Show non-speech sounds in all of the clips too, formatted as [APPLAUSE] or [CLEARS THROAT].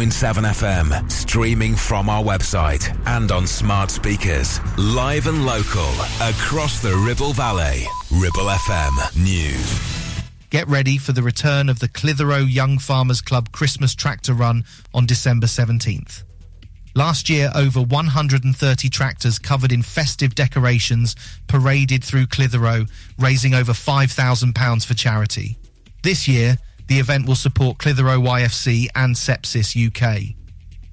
FM, streaming from our website and on smart speakers. Live and local across the Ribble Valley. Ribble FM News. Get ready for the return of the Clitheroe Young Farmers Club Christmas Tractor Run on December 17th. Last year, over 130 tractors covered in festive decorations paraded through Clitheroe, raising over £5,000 for charity. This year, the event will support Clitheroe YFC and Sepsis UK.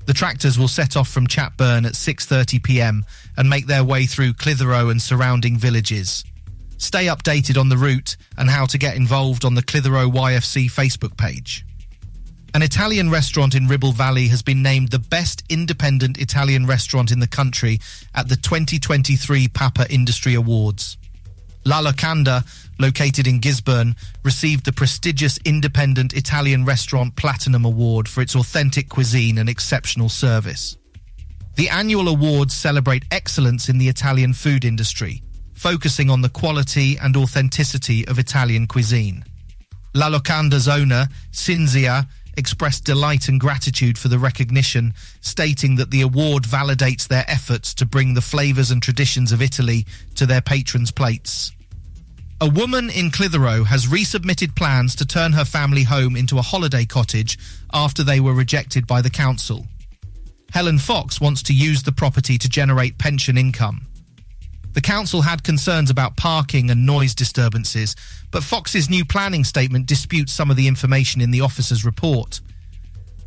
The tractors will set off from Chatburn at 6:30 p.m. and make their way through Clitheroe and surrounding villages. Stay updated on the route and how to get involved on the Clitheroe YFC Facebook page. An Italian restaurant in Ribble Valley has been named the best independent Italian restaurant in the country at the 2023 Papa Industry Awards. La Locanda, located in Gisburn, received the prestigious Independent Italian Restaurant Platinum Award for its authentic cuisine and exceptional service. The annual awards celebrate excellence in the Italian food industry, focusing on the quality and authenticity of Italian cuisine. La Locanda's owner, Cinzia, expressed delight and gratitude for the recognition, stating that the award validates their efforts to bring the flavours and traditions of Italy to their patrons' plates. A woman in Clitheroe has resubmitted plans to turn her family home into a holiday cottage after they were rejected by the council. Helen Fox wants to use the property to generate pension income. The council had concerns about parking and noise disturbances, but Fox's new planning statement disputes some of the information in the officer's report.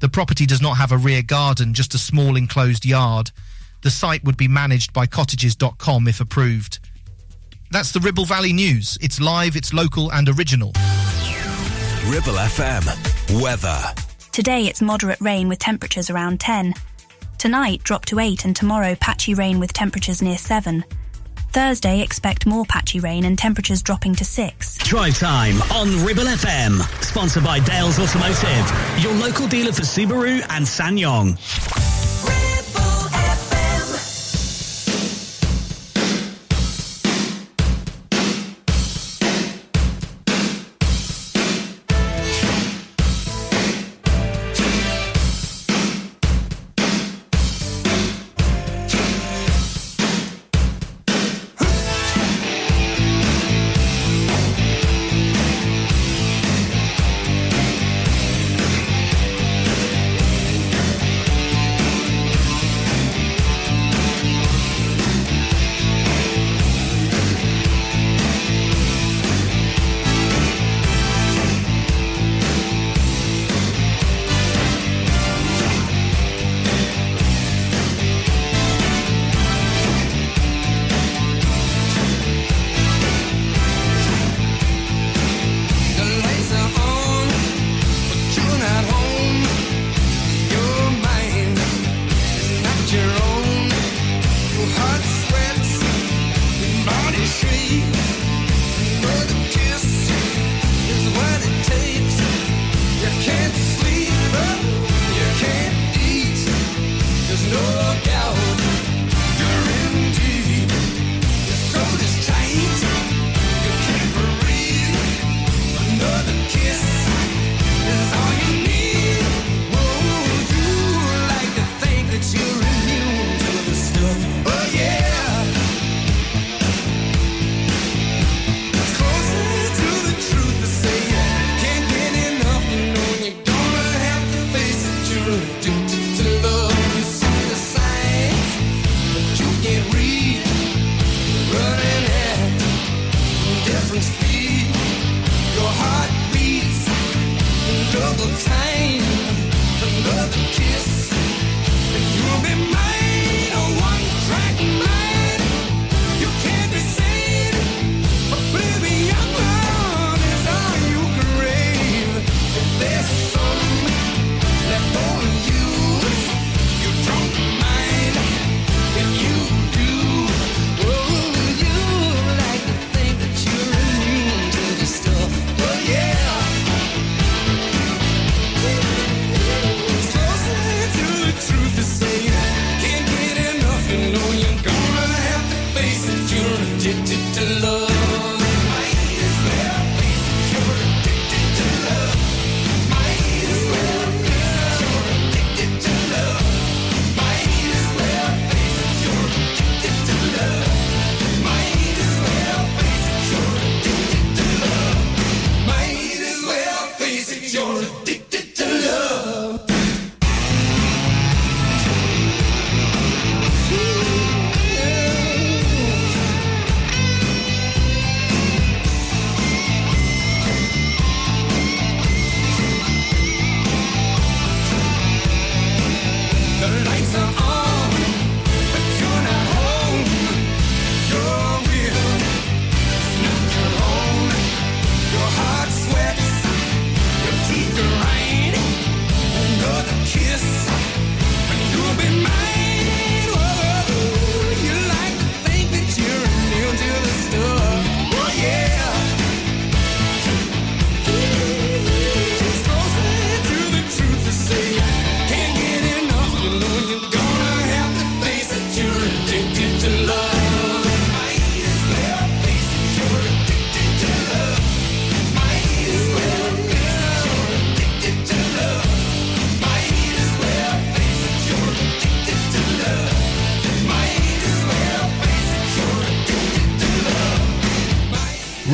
The property does not have a rear garden, just a small enclosed yard. The site would be managed by cottages.com if approved. That's the Ribble Valley News. It's live, it's local and original. Ribble FM. Weather. Today it's moderate rain with temperatures around 10. Tonight drop to 8 and tomorrow patchy rain with temperatures near 7. Thursday, expect more patchy rain and temperatures dropping to 6. Drive time on Ribble FM. Sponsored by Dales Automotive, your local dealer for Subaru and SsangYong.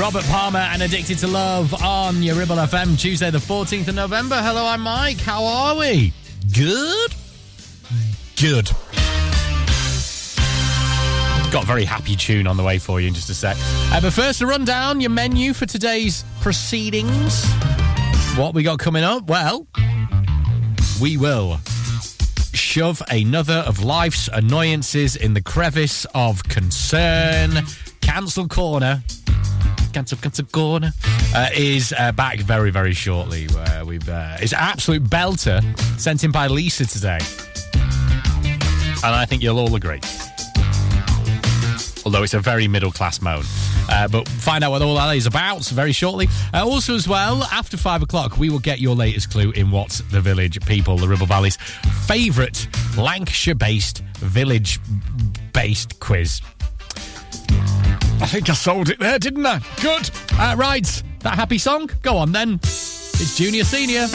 Robert Palmer and Addicted to Love on your Ribble FM Tuesday, the 14th of November. Hello, I'm Mike. How are we? Good? Good. Got a very happy tune on the way for you in just a sec. Uh, but first, a rundown your menu for today's proceedings. What we got coming up? Well, we will shove another of life's annoyances in the crevice of concern. Cancel Corner Cancel Corner uh, is uh, back very, very shortly. Uh, we've uh, It's absolute belter sent in by Lisa today. And I think you'll all agree. Although it's a very middle class moan. Uh, but find out what all that is about very shortly. Uh, also, as well, after five o'clock, we will get your latest clue in what the village people, the Ribble Valley's favourite Lancashire based, village based quiz. I think I sold it there, didn't I? Good. Uh, right. That happy song? Go on then. It's Junior Senior.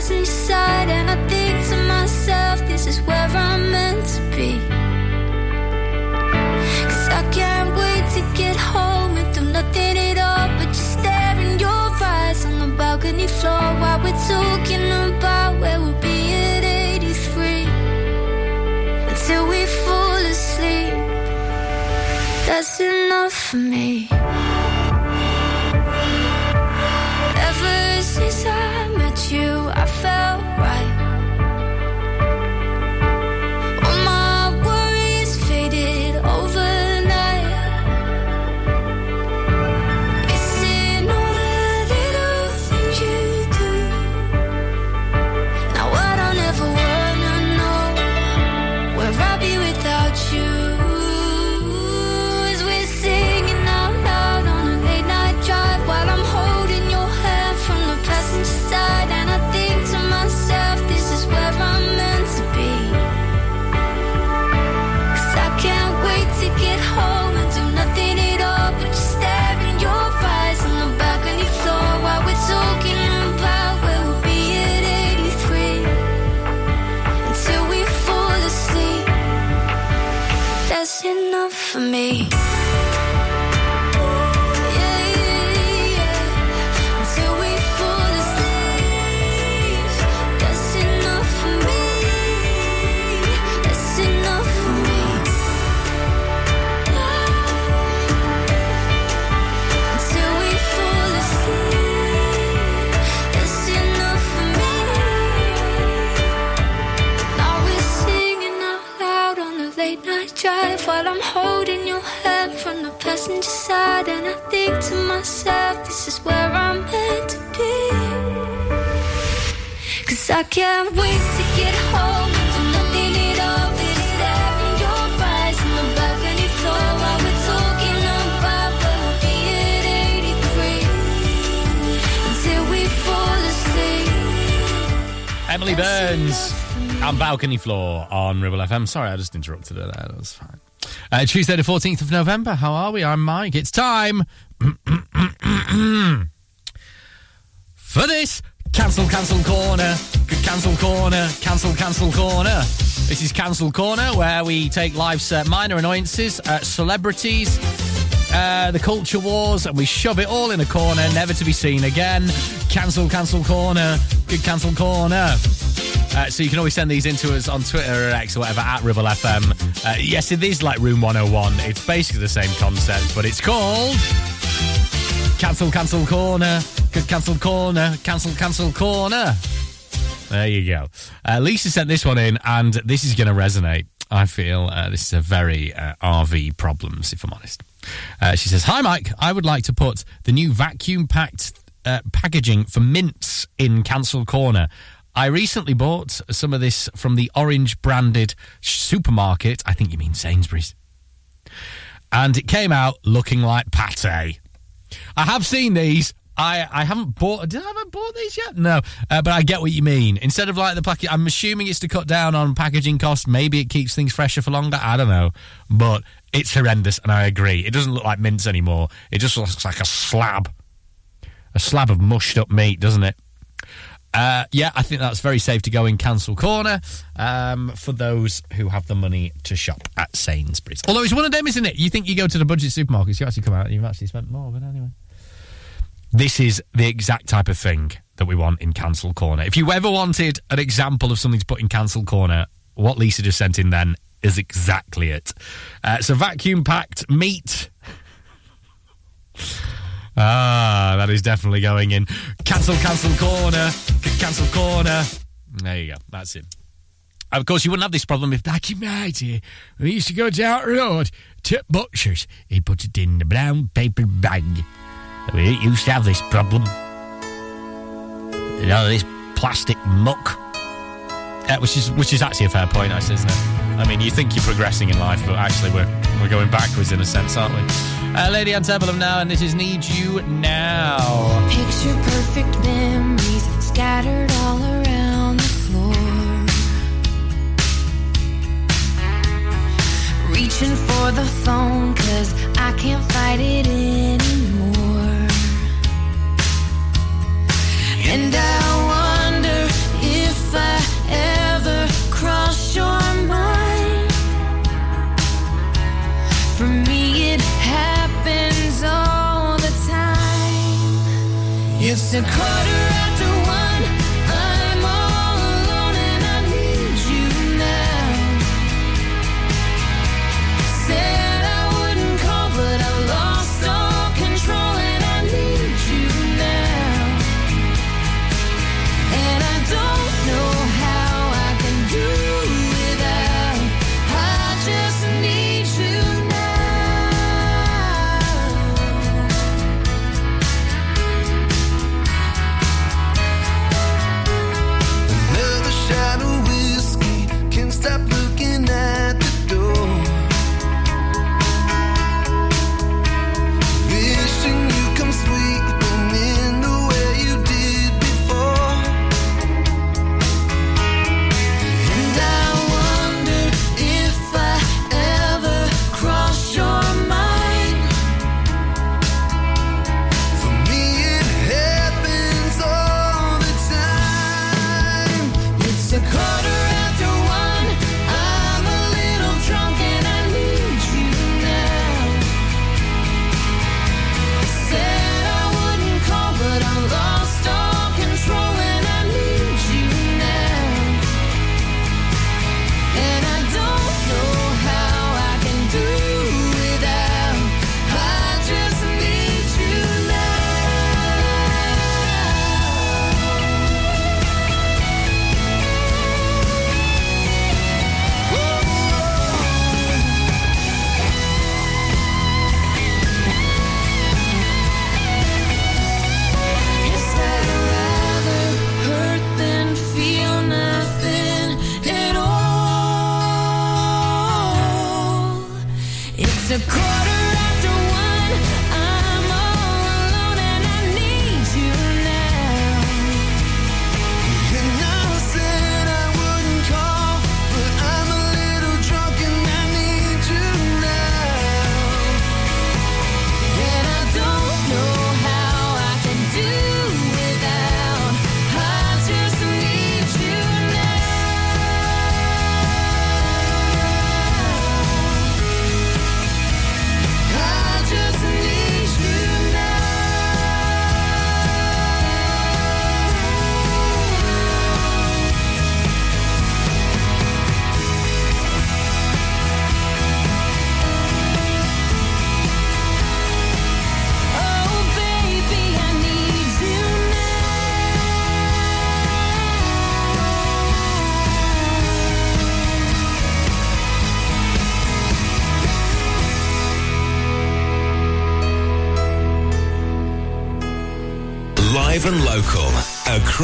side, and I think to myself, this is where I'm meant to I can't wait to get home and do nothing at all, but just stare in your eyes on the balcony floor while we're talking about where we'll be at 83 until we fall asleep. That's enough for me. I'm holding your hand from the passenger side, and I think to myself, this is where I'm meant to be. Cause I can't wait to get home and do nothing at all but stare in your eyes on the balcony floor while we're talking about where we'll be at 83 until we fall asleep. Emily Burns and Balcony Floor on Ribble FM. Sorry, I just interrupted her there. That was fine. Uh, Tuesday, the 14th of November. How are we? I'm Mike. It's time [CLEARS THROAT] for this cancel, cancel corner. Cancel corner. Cancel, cancel corner. This is Cancel Corner, where we take life's uh, minor annoyances, uh, celebrities, uh, the culture wars, and we shove it all in a corner, never to be seen again. Cancel, cancel corner. Good cancel corner. Uh, so you can always send these in to us on Twitter or X or whatever at Ribble FM. Uh, yes, it is like Room 101. It's basically the same concept, but it's called Cancel Cancel Corner. Cancel Corner. Cancel Cancel Corner. There you go. Uh, Lisa sent this one in, and this is going to resonate. I feel uh, this is a very uh, RV problems, if I'm honest. Uh, she says, "Hi, Mike. I would like to put the new vacuum packed uh, packaging for mince in Cancel Corner. I recently bought some of this from the orange branded supermarket. I think you mean Sainsbury's, and it came out looking like pate. I have seen these." I, I haven't bought. Did I have bought these yet? No, uh, but I get what you mean. Instead of like the packet, I'm assuming it's to cut down on packaging costs. Maybe it keeps things fresher for longer. I don't know, but it's horrendous, and I agree. It doesn't look like mince anymore. It just looks like a slab, a slab of mushed up meat, doesn't it? Uh, yeah, I think that's very safe to go in cancel corner um, for those who have the money to shop at Sainsbury's. Although it's one of them, isn't it? You think you go to the budget supermarkets, you actually come out and you've actually spent more. But anyway. This is the exact type of thing that we want in Cancel Corner. If you ever wanted an example of something to put in Cancel Corner, what Lisa just sent in then is exactly it. Uh, so vacuum packed meat. Ah, that is definitely going in. Cancel, cancel corner. Cancel corner. There you go. That's it. Of course, you wouldn't have this problem if, like your mate here, we used to go down the road to butchers. He put it in the brown paper bag. We used to have this problem. You know, this plastic muck. Uh, which is which is actually a fair point, isn't it? I mean, you think you're progressing in life, but actually we're we're going backwards in a sense, aren't we? Uh, Lady Antebellum now, and this is Need You Now. Picture perfect memories scattered all around the floor. Reaching for the phone, cause I can't fight it anymore. And I wonder if I ever cross your It's a quarter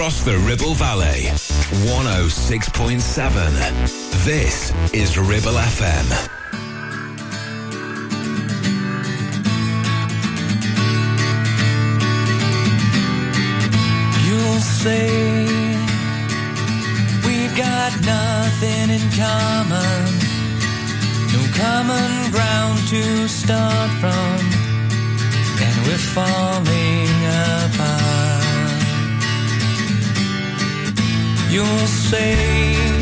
across the Ribble Valley. 106.7. This is Ribble FM. You'll say we've got nothing in common, no common ground to start from, and we're falling apart. you'll say.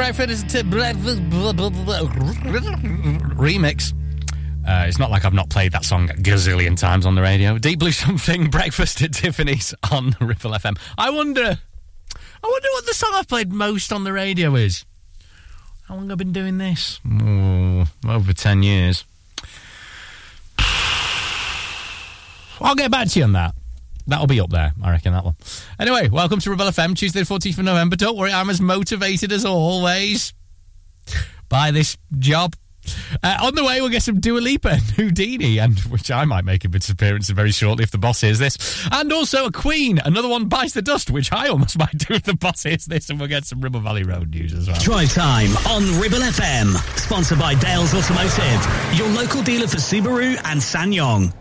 breakfast to breakfast remix. Uh, it's not like I've not played that song a gazillion times on the radio. Deep Blue Something, Breakfast at Tiffany's on Ribble FM. I wonder, I wonder what the song I've played most on the radio is. How long have I been doing this? Oh, over 10 years. [SIGHS] I'll get back to you on that. That'll be up there, I reckon, that one. Anyway, welcome to Ribble FM, Tuesday, 14th of November. Don't worry, I'm as motivated as always by this job. Uh, on the way, we'll get some Dua Lipa and [LAUGHS] Houdini, and which I might make a bit of appearance very shortly if the boss hears this. And also a Queen, another one bites the dust, which I almost [LAUGHS] might do if the boss hears this. And we'll get some Ribble Valley Road news as well. Drive time on Ribble FM, sponsored by Dales Automotive, your local dealer for Subaru and SsangYong.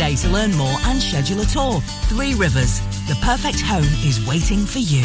to learn more and schedule a tour. Three Rivers, the perfect home is waiting for you.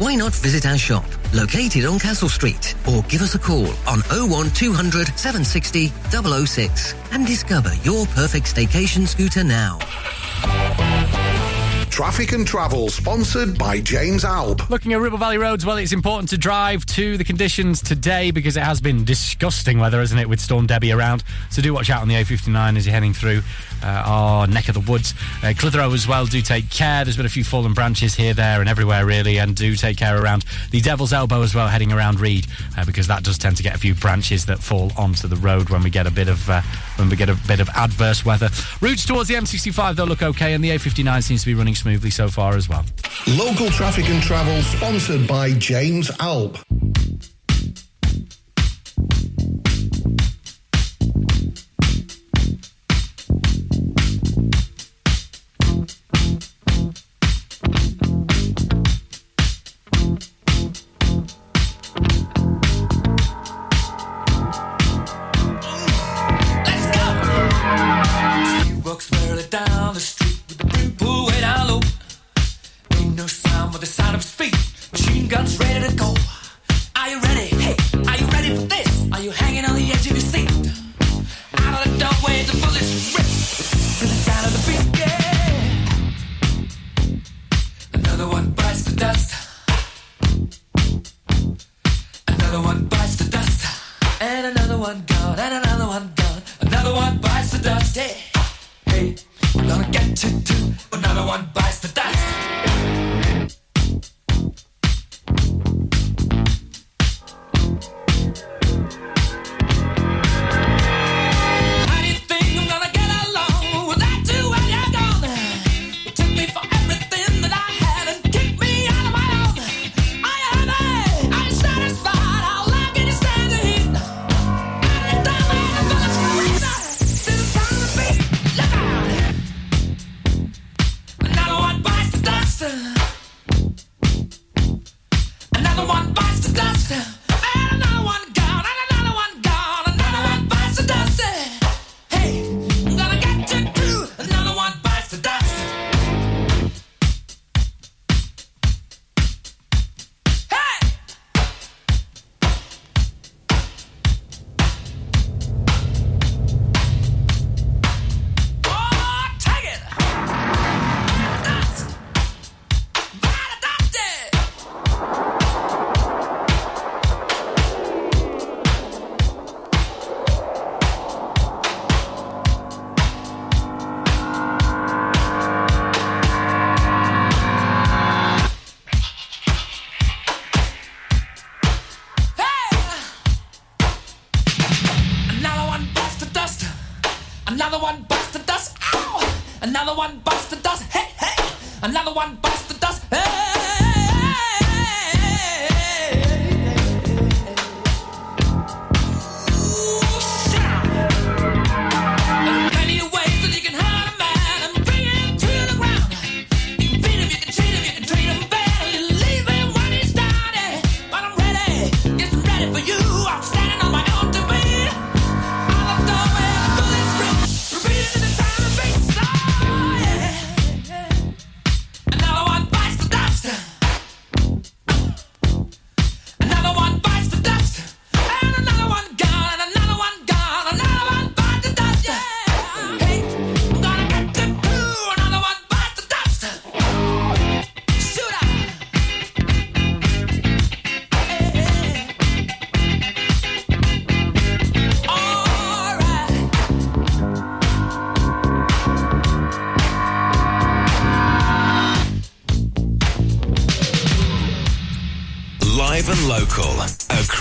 Why not visit our shop, located on Castle Street, or give us a call on 01200 760 006 and discover your perfect staycation scooter now. Traffic and Travel, sponsored by James Alb. Looking at Ribble Valley roads, well, it's important to drive to the conditions today because it has been disgusting weather, isn't it, with Storm Debi around. So do watch out on the A59 as you're heading through uh, our neck of the woods. Uh, Clitheroe as well, do take care. There's been a few fallen branches here, there, and everywhere, really, and do take care around the Devil's Elbow as well, heading around Read, uh, because that does tend to get a few branches that fall onto the road when we get a bit of uh, when we get a bit of adverse weather. Routes towards the M65 they'll look okay, and the A59 seems to be running smoothly so far as well. Local Traffic and Travel, sponsored by James Alb.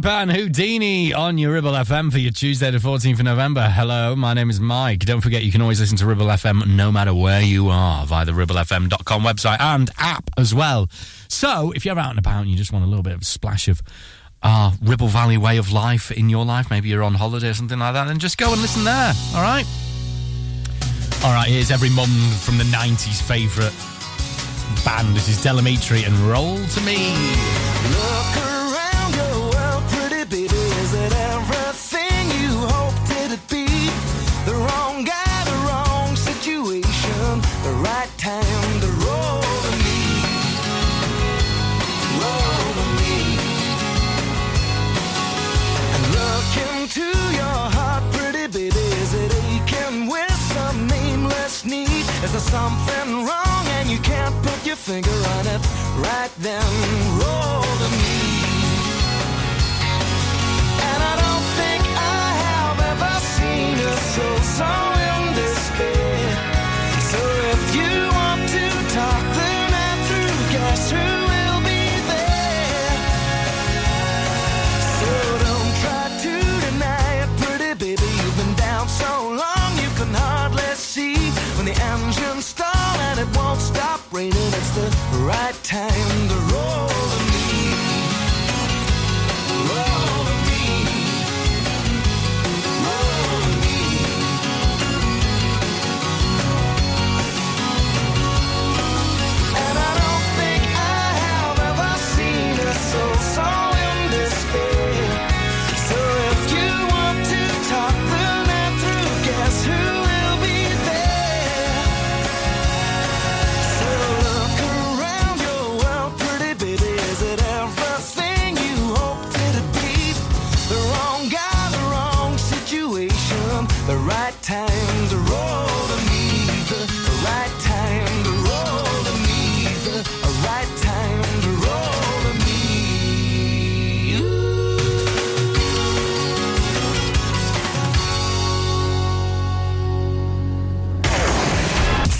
Pan Houdini on your Ribble FM for your Tuesday, the 14th of November. Hello, my name is Mike. Don't forget, you can always listen to Ribble FM no matter where you are via the ribblefm.com website and app as well. So, if you're out and about and you just want a little bit of a splash of our uh, Ribble Valley way of life in your life, maybe you're on holiday or something like that, then just go and listen there, all right? All right, here's every mum from the 90s favourite band. This is Del Amitri and Roll to Me. there's something wrong and you can't put your finger on it. Right then roll to me and i don't think i have ever seen a soul so sorry right time, the right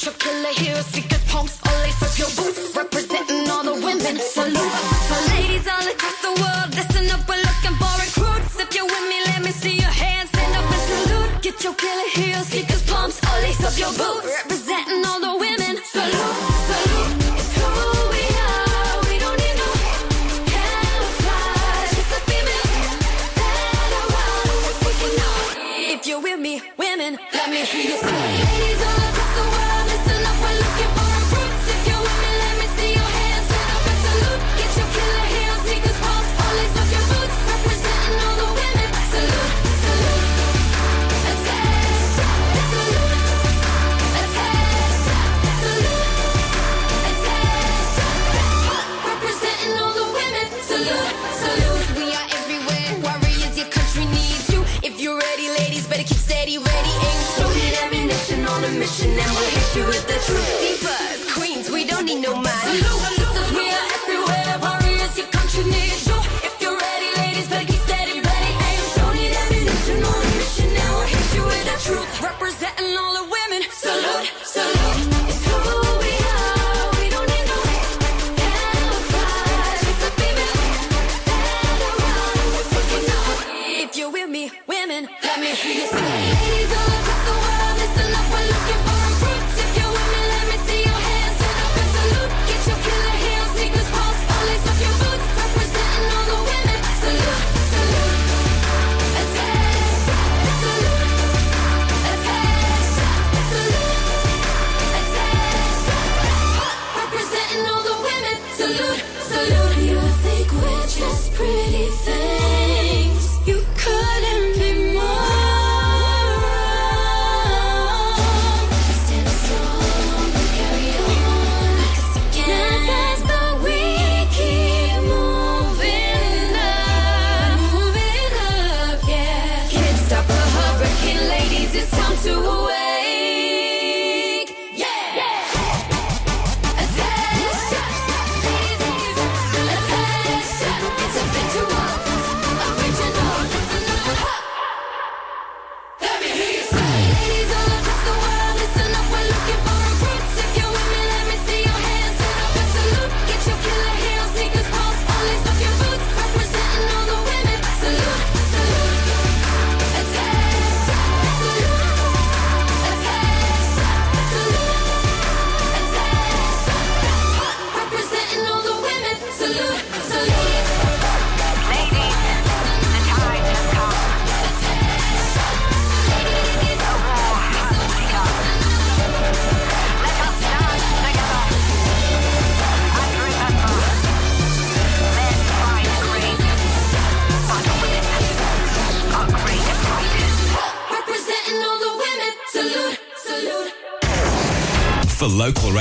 Trip killer heels, sneakers, pumps, all lace up your boots. Representing all the women, salute. So ladies all across the world, listen up, we're looking for recruits. If you're with me, let me see your hands, stand up and salute. Get your killer heels, sneakers, pumps, all lace up your boots.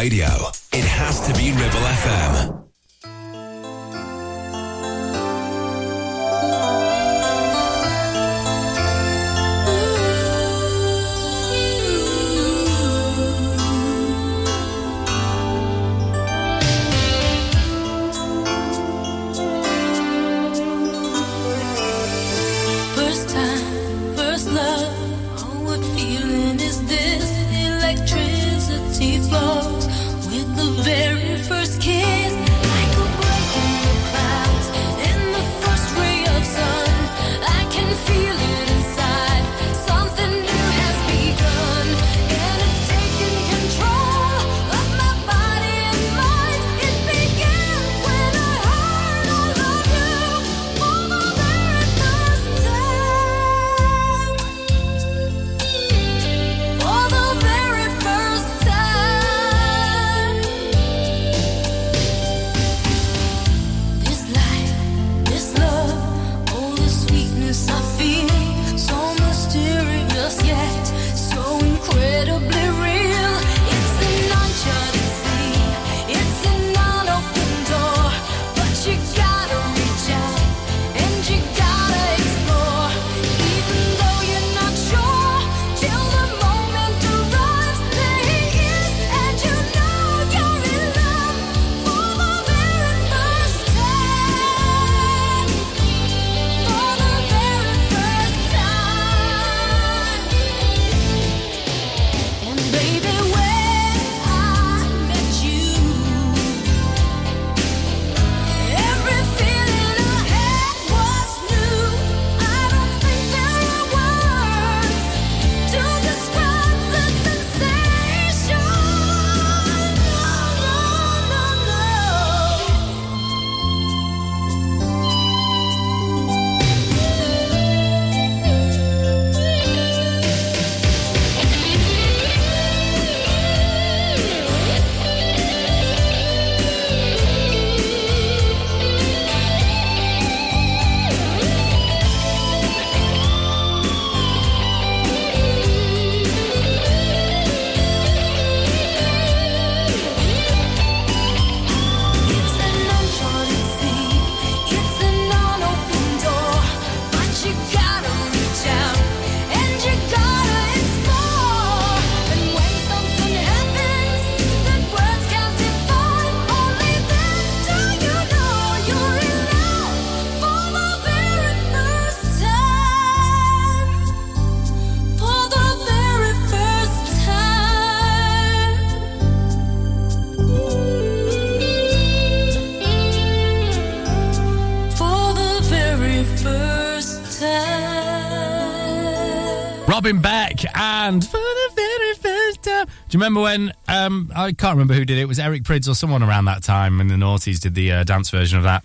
Radio, Do you remember when um, I can't remember who did it? It was Eric Prydz or someone around that time in the noughties did the uh, dance version of that.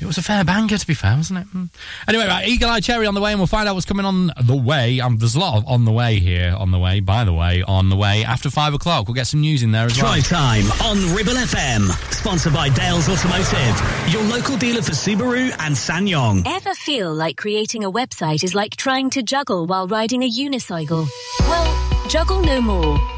It was a fair banger, to be fair, wasn't it? Mm. Anyway, right, Eagle Eye Cherry on the way, and we'll find out what's coming on the way. Um, there's a lot of on the way here, on the way, by the way, on the way. After five o'clock, we'll get some news in there as well. Drive time on Ribble FM. Sponsored by Dales Automotive, your local dealer for Subaru and SsangYong. Ever feel like creating a website is like trying to juggle while riding a unicycle? Well, juggle no more.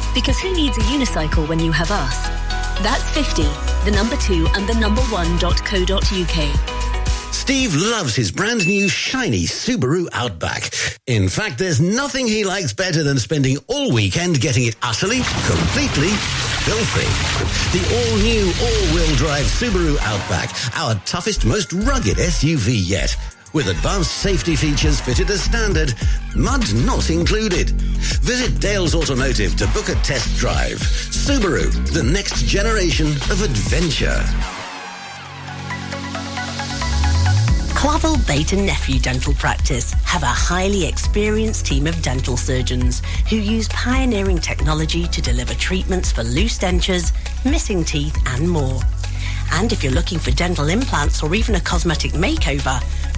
because who needs a unicycle when you have us? That's 50, the number 2 and the number 1.co.uk. Steve loves his brand new shiny Subaru Outback. In fact, there's nothing he likes better than spending all weekend getting it utterly, completely filthy. The all-new all-wheel drive Subaru Outback, our toughest, most rugged SUV yet. With advanced safety features fitted as standard, mud not included. Visit Dales Automotive to book a test drive. Subaru, the next generation of adventure. Clavel Bait and Nephew Dental Practice have a highly experienced team of dental surgeons who use pioneering technology to deliver treatments for loose dentures, missing teeth, and more. And if you're looking for dental implants or even a cosmetic makeover,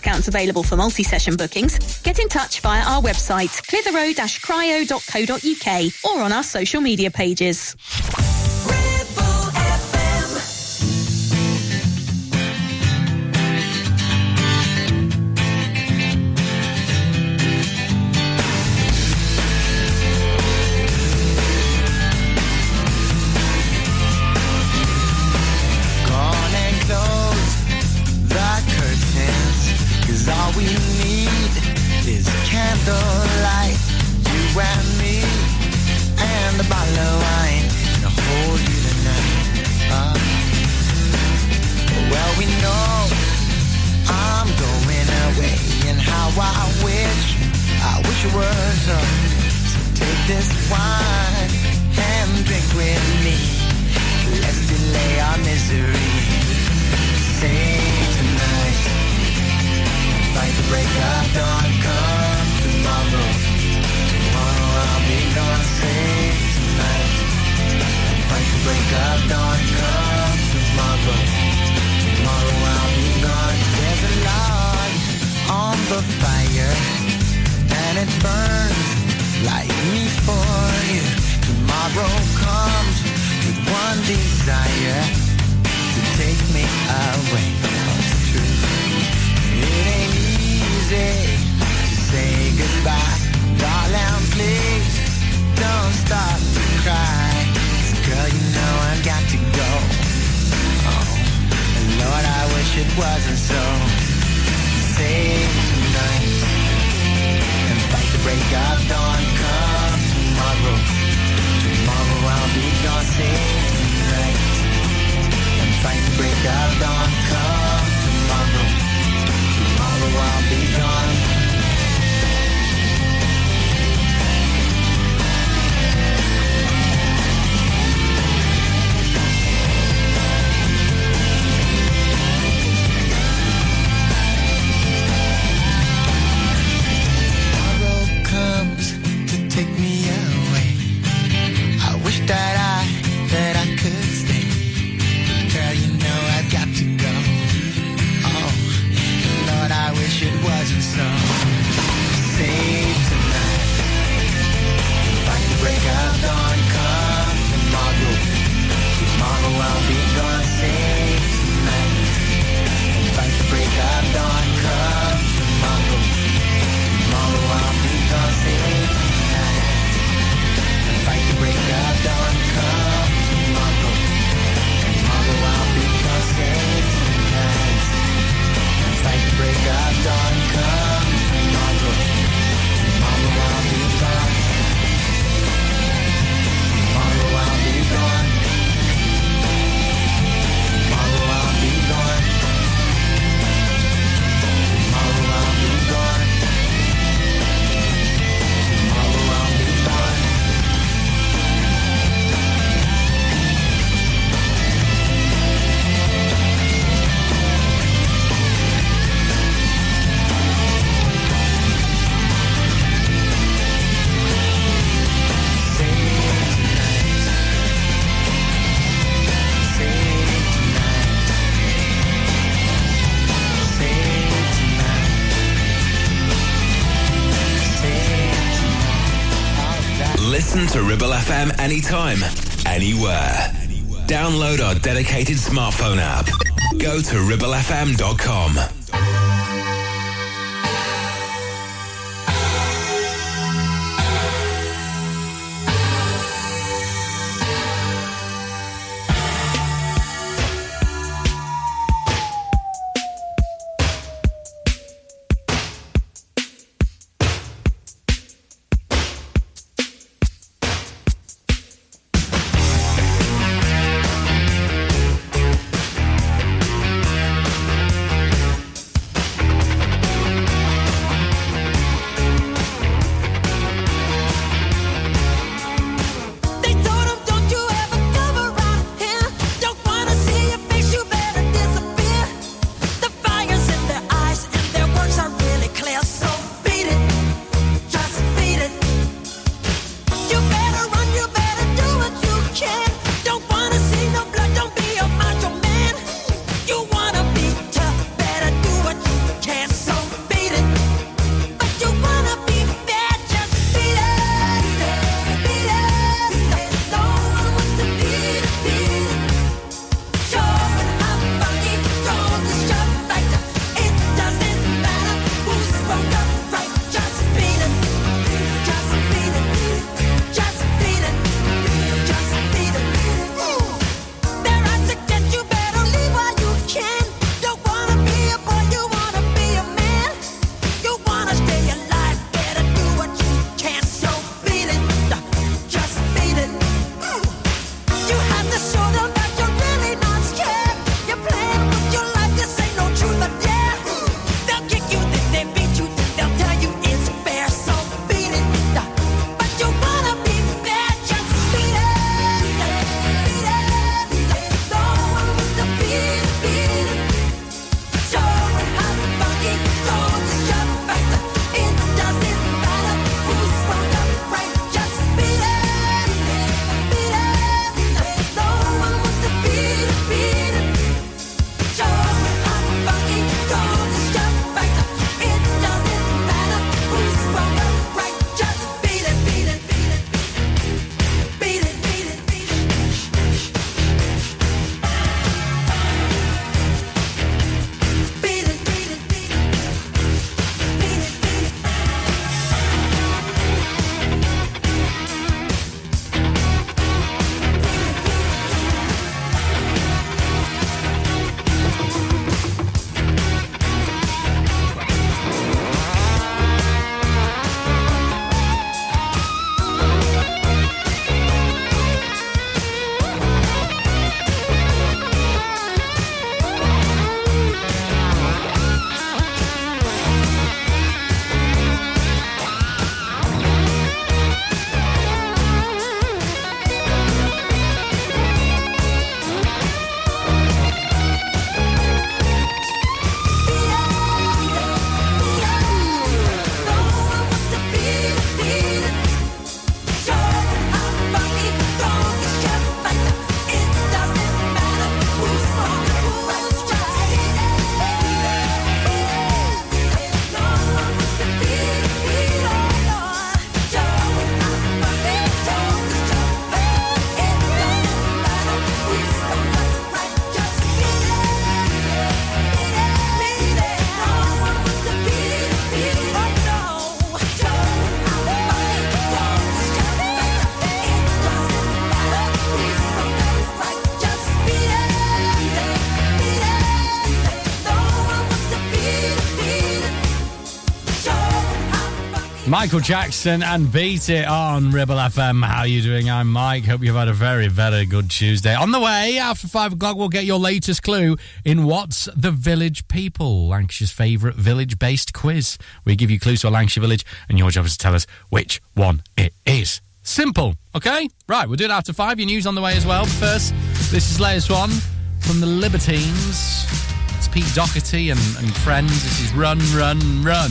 discounts available for multi-session bookings. Get in touch via our website, clitheroe-cryo.co.uk or on our social media pages. So take this wine and drink with me. Let's delay our misery. Sing tonight. Fight the break of dawn. Come tomorrow. Tomorrow I'll be gone. Sing tonight. Fight the break of dawn. Come tomorrow. Tomorrow I'll be gone. There's a log on the fire, burns like me for you. Tomorrow comes with one desire to take me away. It's true. It ain't easy to say goodbye. Darling, please don't stop to cry. girl, you know I've got to go. Oh, Lord, I wish it wasn't so. Save tonight the break of dawn. Come tomorrow. Tomorrow I'll be gone. Save tonight and fight the break of dawn. Come tomorrow. Tomorrow I'll be gone. Dedicated smartphone app. Go to ribblefm.com. Michael Jackson and Beat It on Ribble FM. How are you doing? I'm Mike. Hope you've had a very, very good Tuesday. On the way, after five o'clock, we'll get your latest clue in What's the Village People, Lancashire's favourite village based quiz. We give you clues to a Lancashire village, and your job is to tell us which one it is. Simple, okay? Right, we'll do it after five. Your news on the way as well. First, this is latest one from the Libertines. It's Pete Doherty and, and friends. This is Run, Run, Run.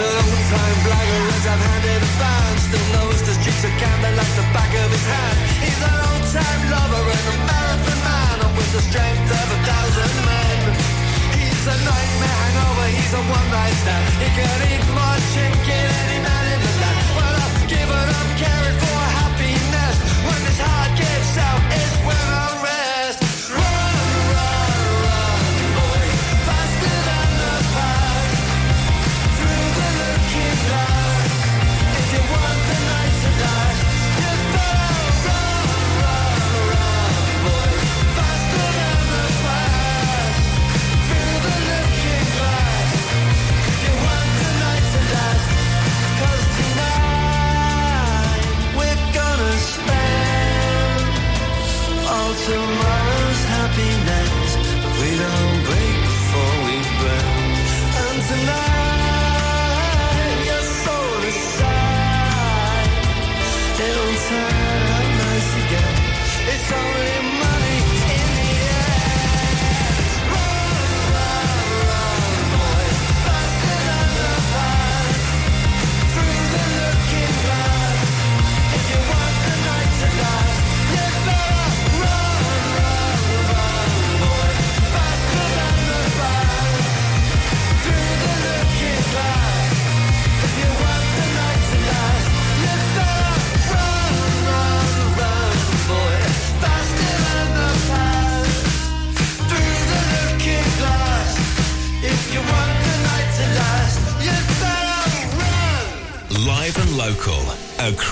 Old-time blagger handed a fan Still knows of like the back of his hand. He's an old-time lover and a marathon man. With the strength of a thousand men He's a nightmare hangover, he's a one-night stand. He can eat more chicken any man in the land. Well, I've given up caring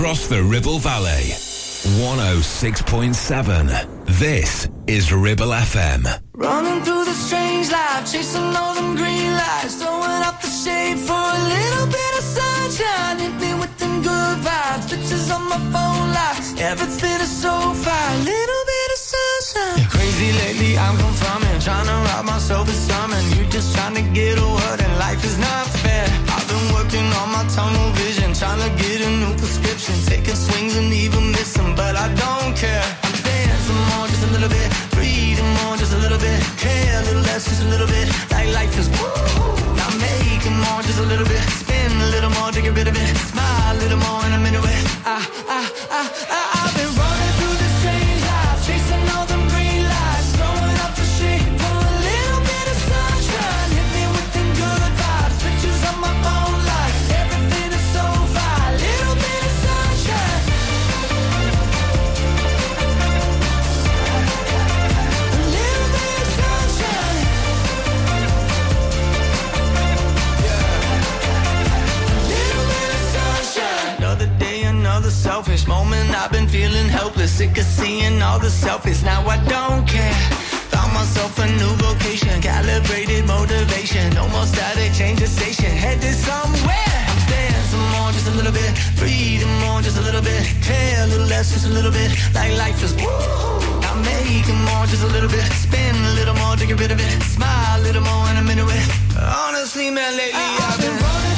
across the Ribble Valley. 106.7. This is Ribble FM. Running through the strange life, chasing all them green lights, throwing up the shade for a little bit of sunshine. Hit me with them good vibes, pictures on my phone lights. Everything is so fine, little bit of sunshine. Crazy lately, I'm confirming, trying to rob myself of something. You just trying to get a word, and life is not fair. I've been working on my tunnel vision, trying to get a new prescription, taking swings and even missing, but I don't care. I'm dancing more, just a little bit, breathing more, just a little bit, care a little less, just a little bit. Like life is woo. Now making more, just a little bit, spin a little more to get rid of it, smile a little more, and I'm into it. I, I, I, I, I've selfish moment. I've been feeling helpless, sick of seeing all the selfies. Now I don't care. Found myself a new vocation, calibrated motivation. No more static, change the station, headed somewhere. I'm dancing more, just a little bit, breathing more, just a little bit, care a little less, just a little bit. Like life is woo. I'm making more, just a little bit, spin a little more to get rid of it, smile a little more, and I'm into it. Honestly, man, lately I've been running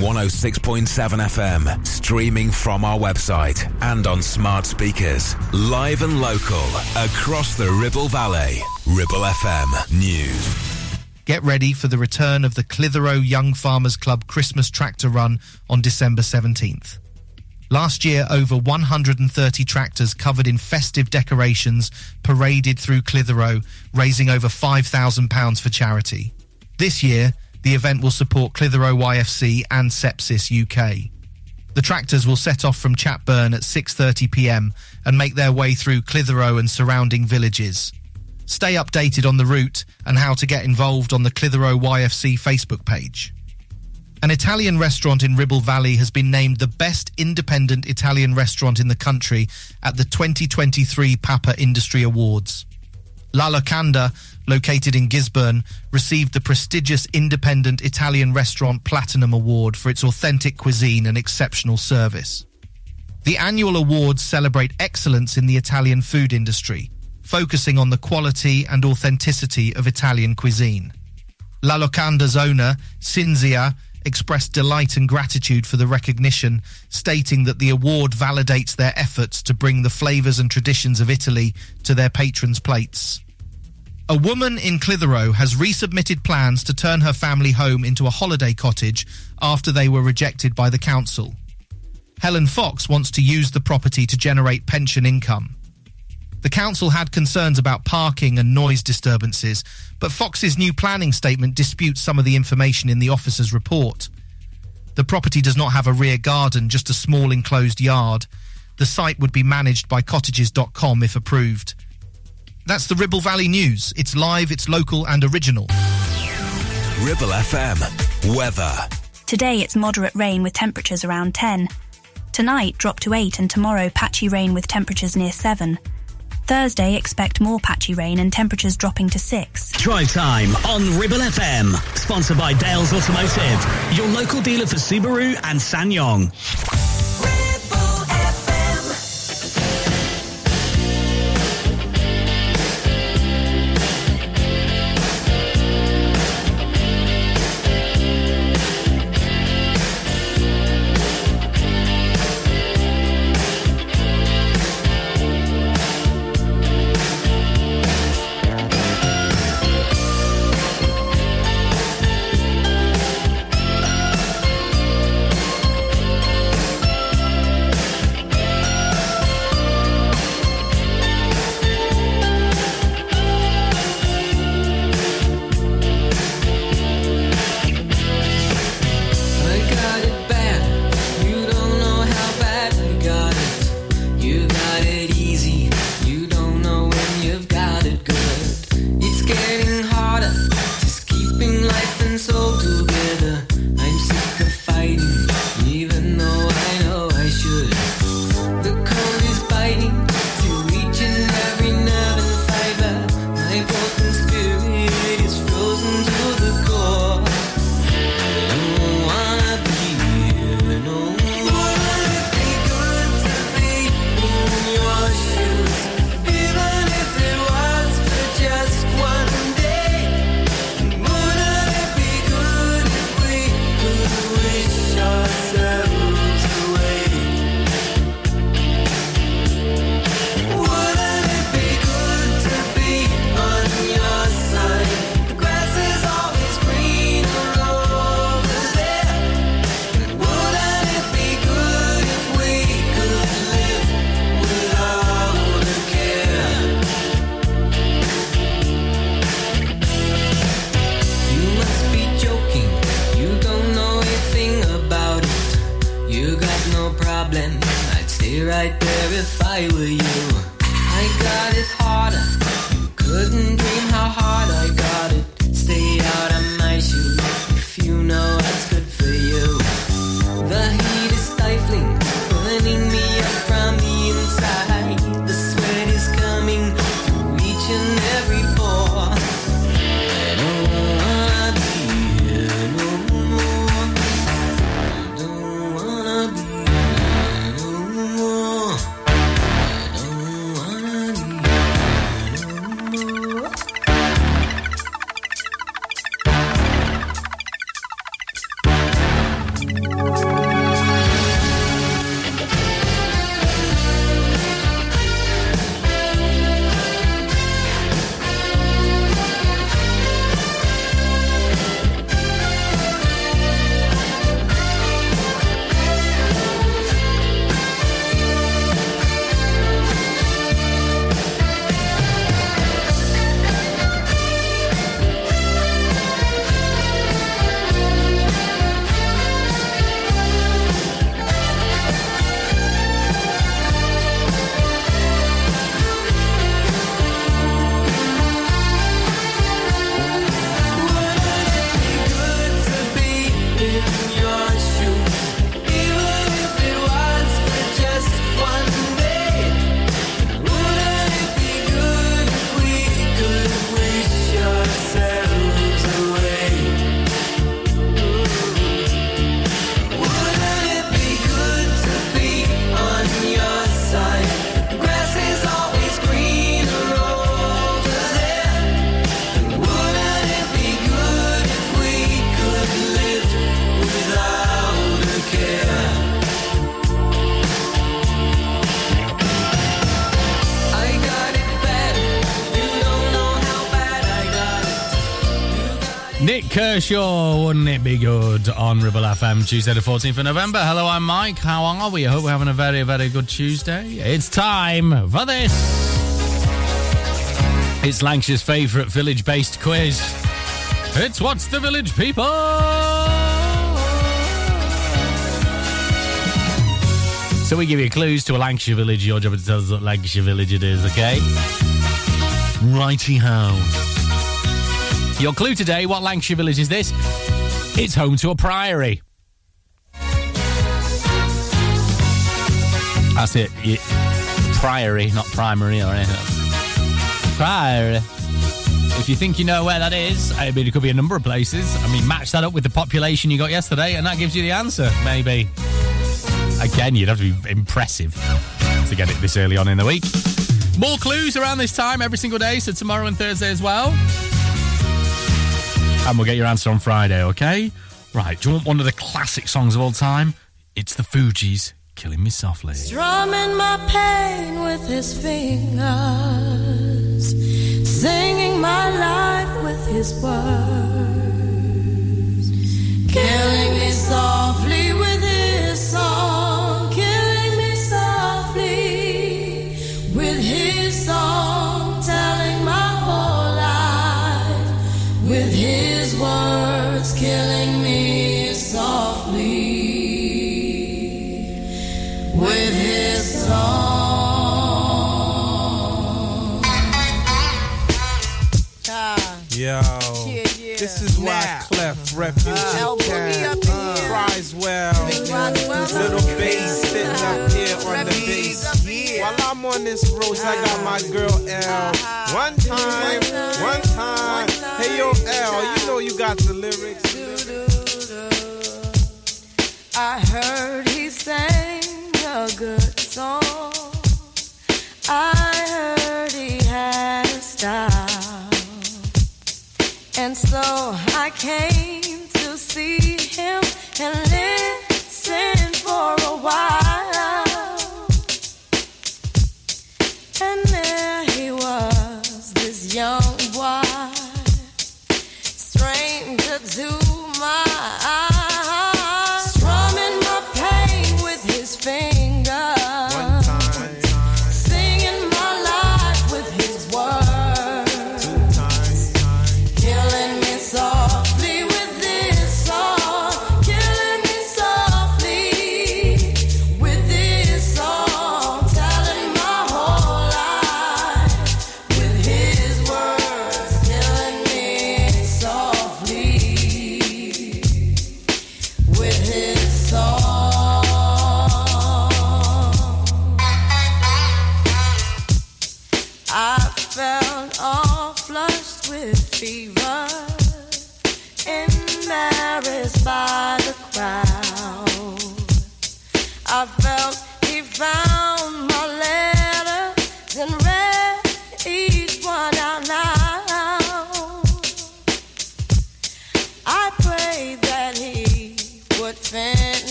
106.7 FM, streaming from our website and on smart speakers. Live and local across the Ribble Valley. Ribble FM News. Get ready for the return of the Clitheroe Young Farmers Club Christmas Tractor Run on December 17th. Last year, over 130 tractors covered in festive decorations paraded through Clitheroe, raising over £5,000 for charity. This year, the event will support Clitheroe YFC and Sepsis UK. The tractors will set off from Chatburn at 6:30 p.m. and make their way through Clitheroe and surrounding villages. Stay updated on the route and how to get involved on the Clitheroe YFC Facebook page. An Italian restaurant in Ribble Valley has been named the best independent Italian restaurant in the country at the 2023 Papa Industry Awards. La Locanda, located in Gisburn, received the prestigious Independent Italian Restaurant Platinum Award for its authentic cuisine and exceptional service. The annual awards celebrate excellence in the Italian food industry, focusing on the quality and authenticity of Italian cuisine. La Locanda's owner, Cinzia, expressed delight and gratitude for the recognition, stating that the award validates their efforts to bring the flavours and traditions of Italy to their patrons' plates. A woman in Clitheroe has resubmitted plans to turn her family home into a holiday cottage after they were rejected by the council. Helen Fox wants to use the property to generate pension income. The council had concerns about parking and noise disturbances, but Fox's new planning statement disputes some of the information in the officer's report. The property does not have a rear garden, just a small enclosed yard. The site would be managed by cottages.com if approved. That's the Ribble Valley News. It's live, it's local and original. Ribble FM. Weather. Today it's moderate rain with temperatures around 10. Tonight drop to 8 and tomorrow patchy rain with temperatures near 7. Thursday expect more patchy rain and temperatures dropping to 6. Drive time on Ribble FM. Sponsored by Dales Automotive, your local dealer for Subaru and SsangYong. Kershaw, wouldn't it be good on Ribble FM Tuesday the 14th of November? Hello, I'm Mike. How are we? I hope we're having a very, very good Tuesday. It's time for this. It's Lancashire's favourite village based quiz. It's What's the Village People? So we give you clues to a Lancashire village. Your job is to tell us what Lancashire village it is, okay? Righty ho. Your clue today, what Lancashire village is this? It's home to a priory. That's it. Priory, not primary or anything. Priory. If you think you know where that is, I mean, it could be a number of places. I mean, match that up with the population you got yesterday, and that gives you the answer, maybe. Again, you'd have to be impressive to get it this early on in the week. More clues around this time every single day, so tomorrow and Thursday as well. And we'll get your answer on Friday, okay? Right, do you want one of the classic songs of all time? It's the Fugees, Killing Me Softly. Strumming my pain with his fingers, singing my life with his words, killing me softly Clef Refugee Cat cries well. Little bass sitting up here on the bass. While I'm on this road, I got my girl L. One time, one time. Hey yo, L, you know you got the lyrics. I heard And so I came to see him and listen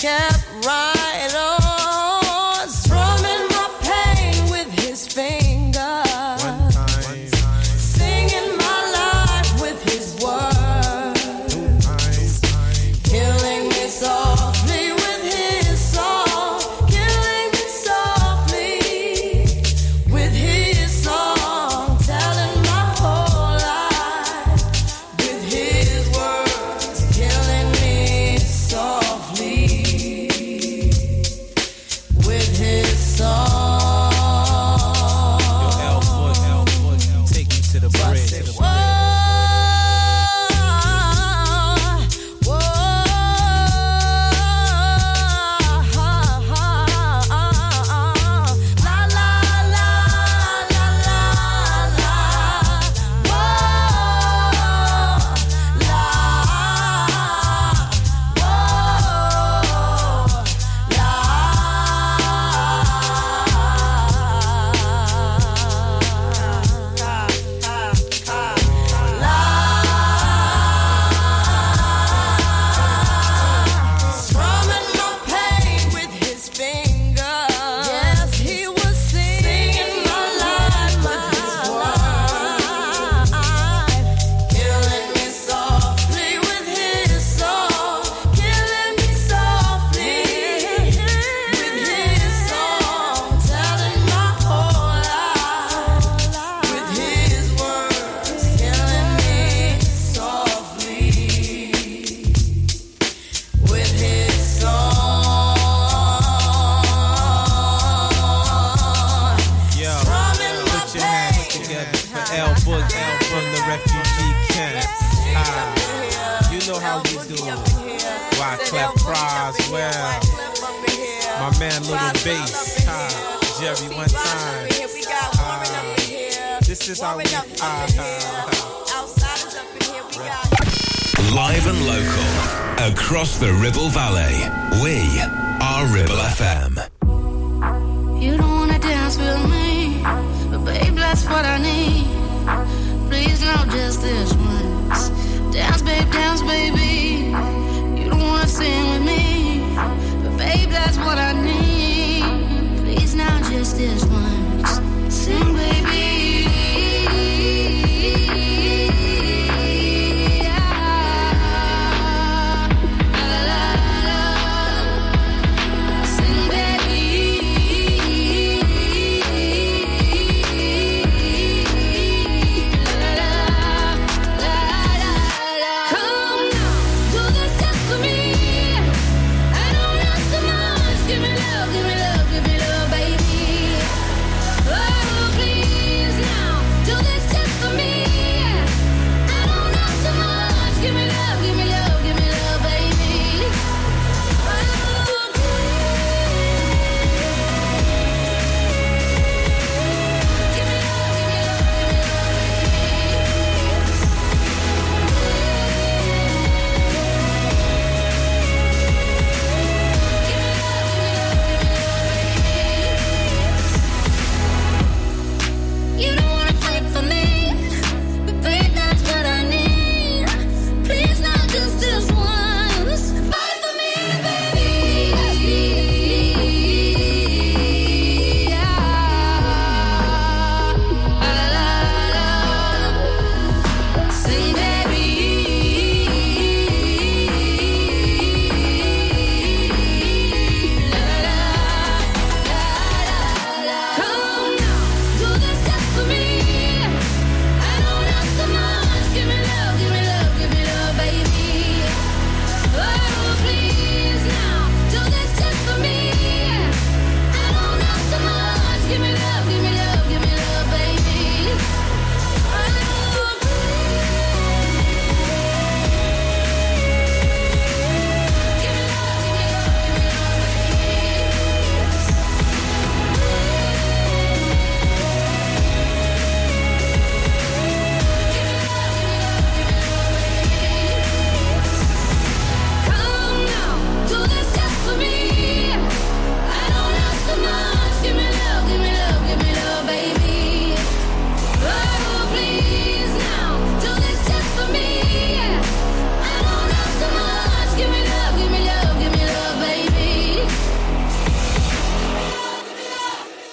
kept right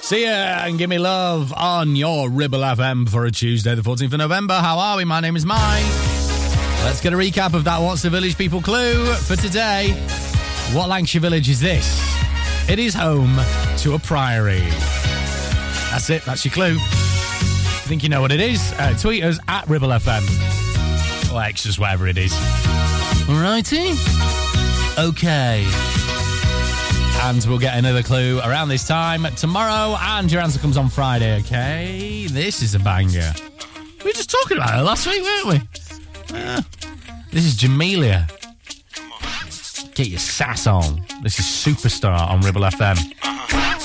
See ya and give me love on your Ribble FM for a Tuesday, the 14th of November. How are we? My name is Mike. Let's get a recap of that What's the Village People clue for today. What Lancashire village is this? It is home to a priory. That's it, that's your clue. I you think you know what it is, uh, tweet us at Ribble FM. Or X, just whatever it is. Alrighty. Okay and we'll get another clue around this time tomorrow. And your answer comes on Friday, okay? This is a banger. We were just talking about it last week, weren't we? Uh, this is Jamelia. Get your sass on. This is Superstar on Ribble FM.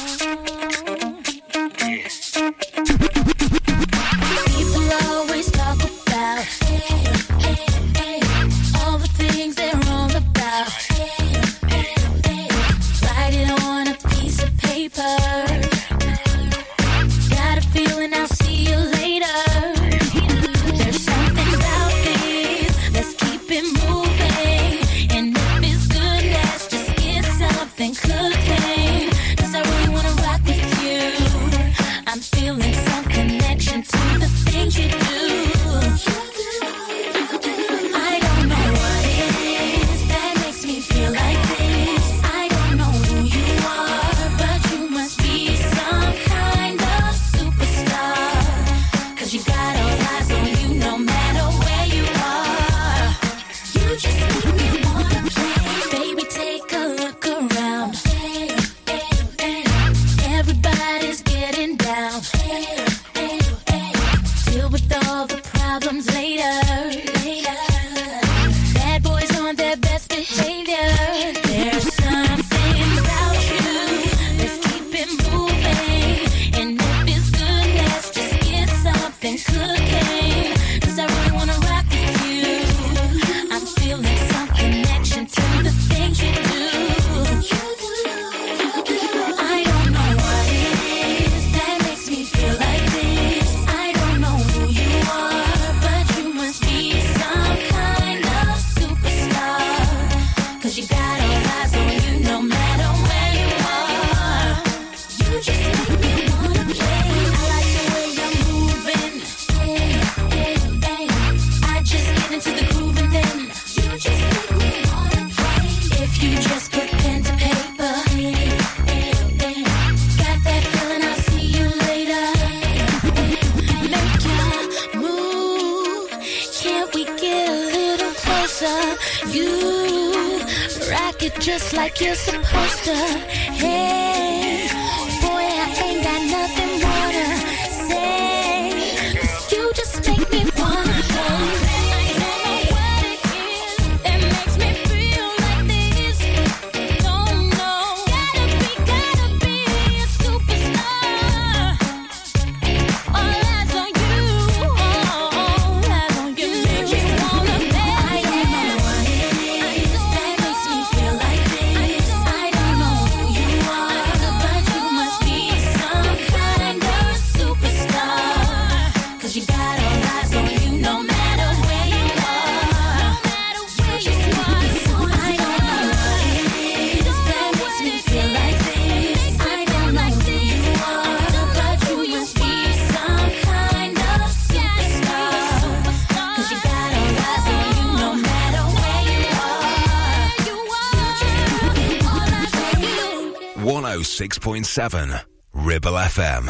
106.7 Ribble FM.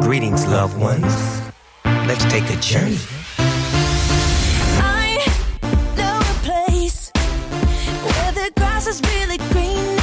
Greetings, loved ones. Let's take a journey. I know a place where the grass is really green.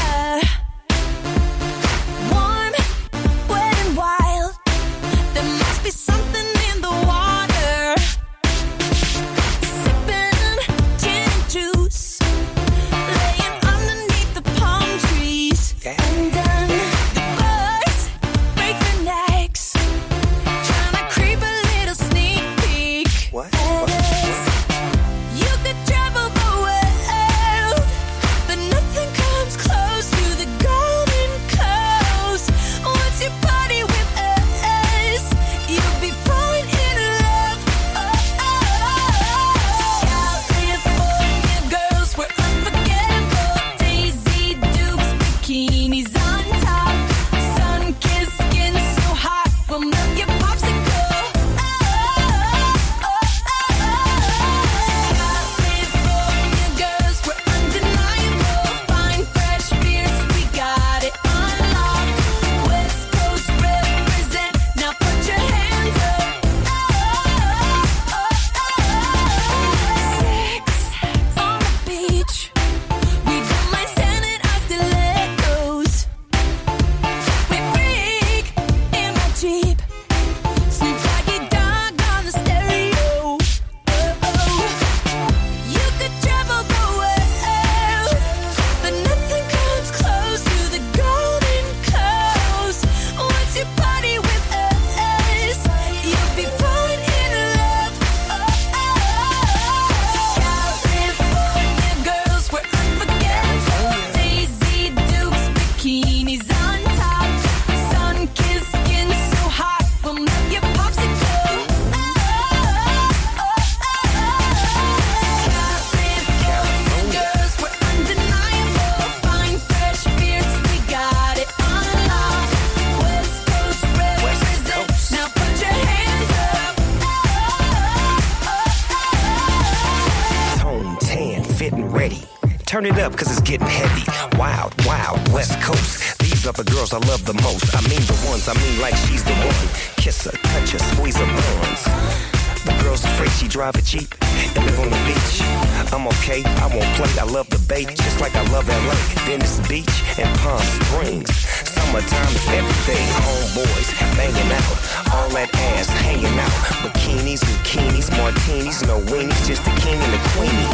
Cheap and live on the beach. I'm okay, I won't play. I love the bay, just like I love LA. Venice Beach and Palm Springs. Summertime is everything. Homeboys banging out, all that ass hanging out. Bikinis, bikinis, martinis, no weenies, just the king and the queenie.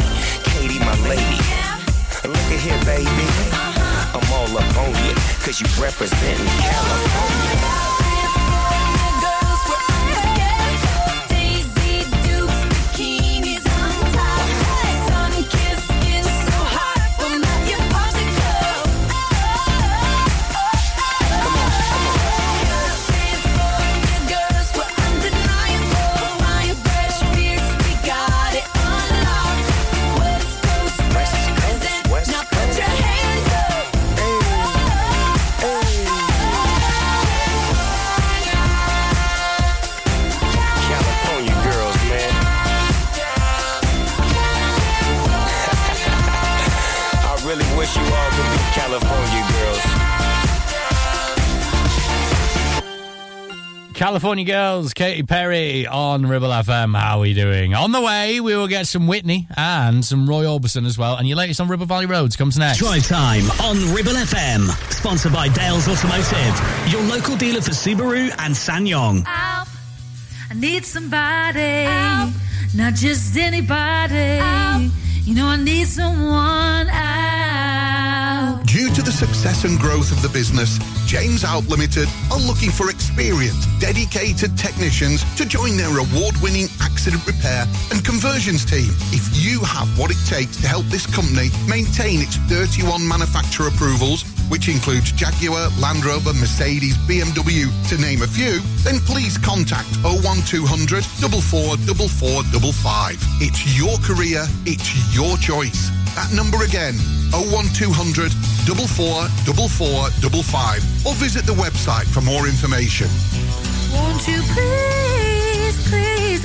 Katy, my lady. Look at here, baby. I'm all up on you, cause you represent California. California Girls, Katy Perry on Ribble FM. How are we doing? On the way, we will get some Whitney and some Roy Orbison as well. And your latest on Ribble Valley Roads comes next. Drive time on Ribble FM. Sponsored by Dales Automotive, your local dealer for Subaru and SsangYong. Help. I need somebody, not just anybody. You know, I need someone out. Success and growth of the business, James Out Limited are looking for experienced, dedicated technicians to join their award-winning accident repair and conversions team. If you have what it takes to help this company maintain its 31 manufacturer approvals, which includes Jaguar, Land Rover, Mercedes, BMW, to name a few, then please contact 01200 444455. It's your career, it's your choice. That number again, 01200 444455 or visit the website for more information. Won't you please, please?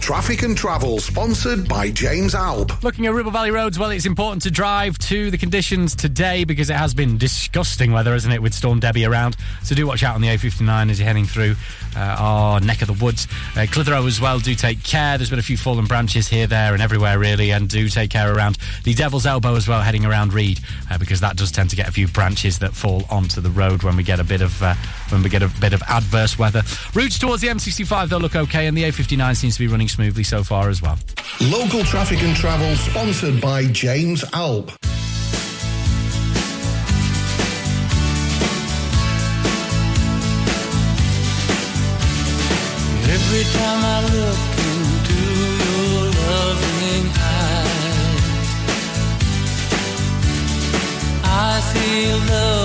Traffic and Travel, sponsored by James Alpe. Looking at Ribble Valley Roads, well, it's important to drive to the conditions today because it has been disgusting weather, isn't it, with Storm Debi around. So do watch out on the A59 as you're heading through uh, our neck of the woods. Uh, Clitheroe as well, do take care. There's been a few fallen branches here, there, and everywhere, really, and do take care around the Devil's Elbow as well, heading around Read, uh, because that does tend to get a few branches that fall onto the road when we get a bit of uh, when we get a bit of adverse weather. Routes towards the M65 they'll look okay, and the A59 seems to be running smoothly so far as well. Local traffic and travel sponsored by James Alpe. Every time I look into your loving eyes, I see love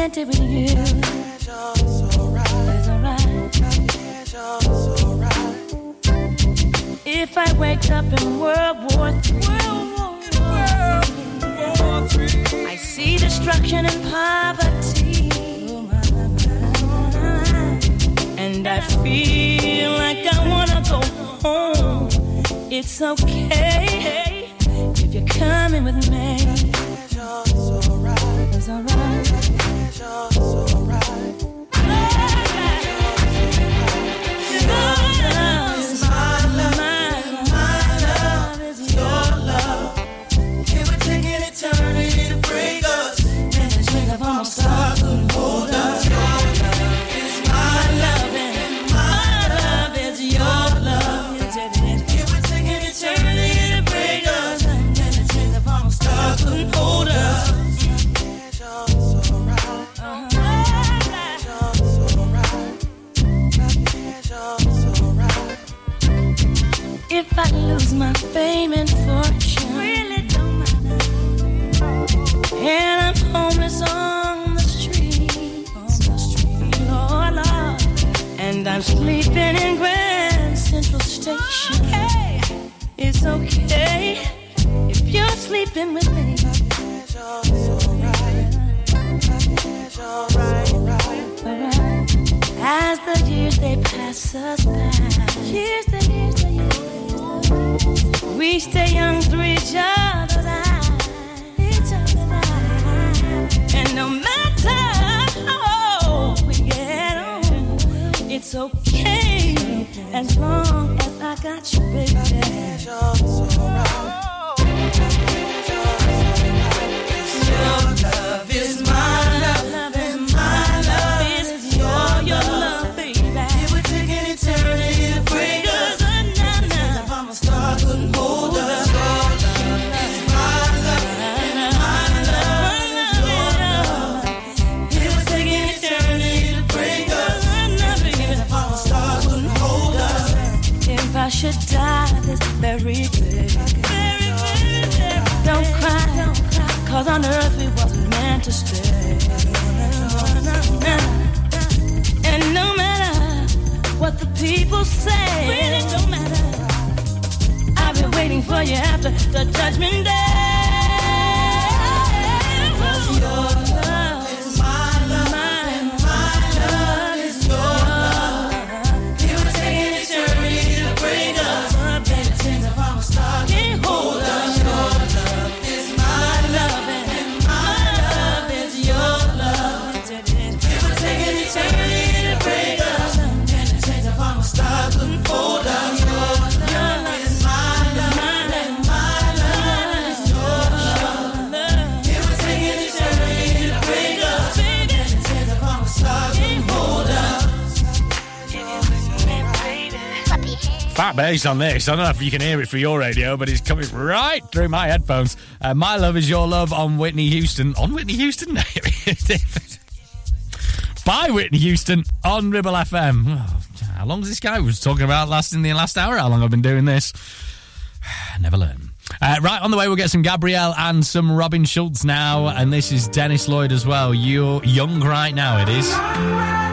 with you. If I wake up in World War III, I see destruction and poverty, and I feel like I wanna go home. It's okay if you're coming with me. It's alright. My fame and fortune, really don't matter. And I'm homeless on the street, on the street, Lord, Lord. And I'm sleeping in Grand Central Station. It's okay if you're sleeping with me. It's alright. It's alright. As the years they pass us by, years we stay young through each other's eyes. And no matter how we get on, it's okay as long as I got you, baby. On earth we wasn't meant to stay. And no matter what the people say, really don't matter. I've been waiting for you after the judgment day. Fat bass on this. I don't know if you can hear it for your radio, but it's coming right through my headphones. Uh, my love is your love on Whitney Houston. On Whitney Houston? [LAUGHS] By Whitney Houston on Ribble FM. Oh, how long is this guy was talking about last in the last hour? How long I've been doing this? [SIGHS] Never learn. Uh, right on the way, we'll get some Gabrielle and some Robin Schulz now, and this is Dennis Lloyd as well. You're young right now, it is.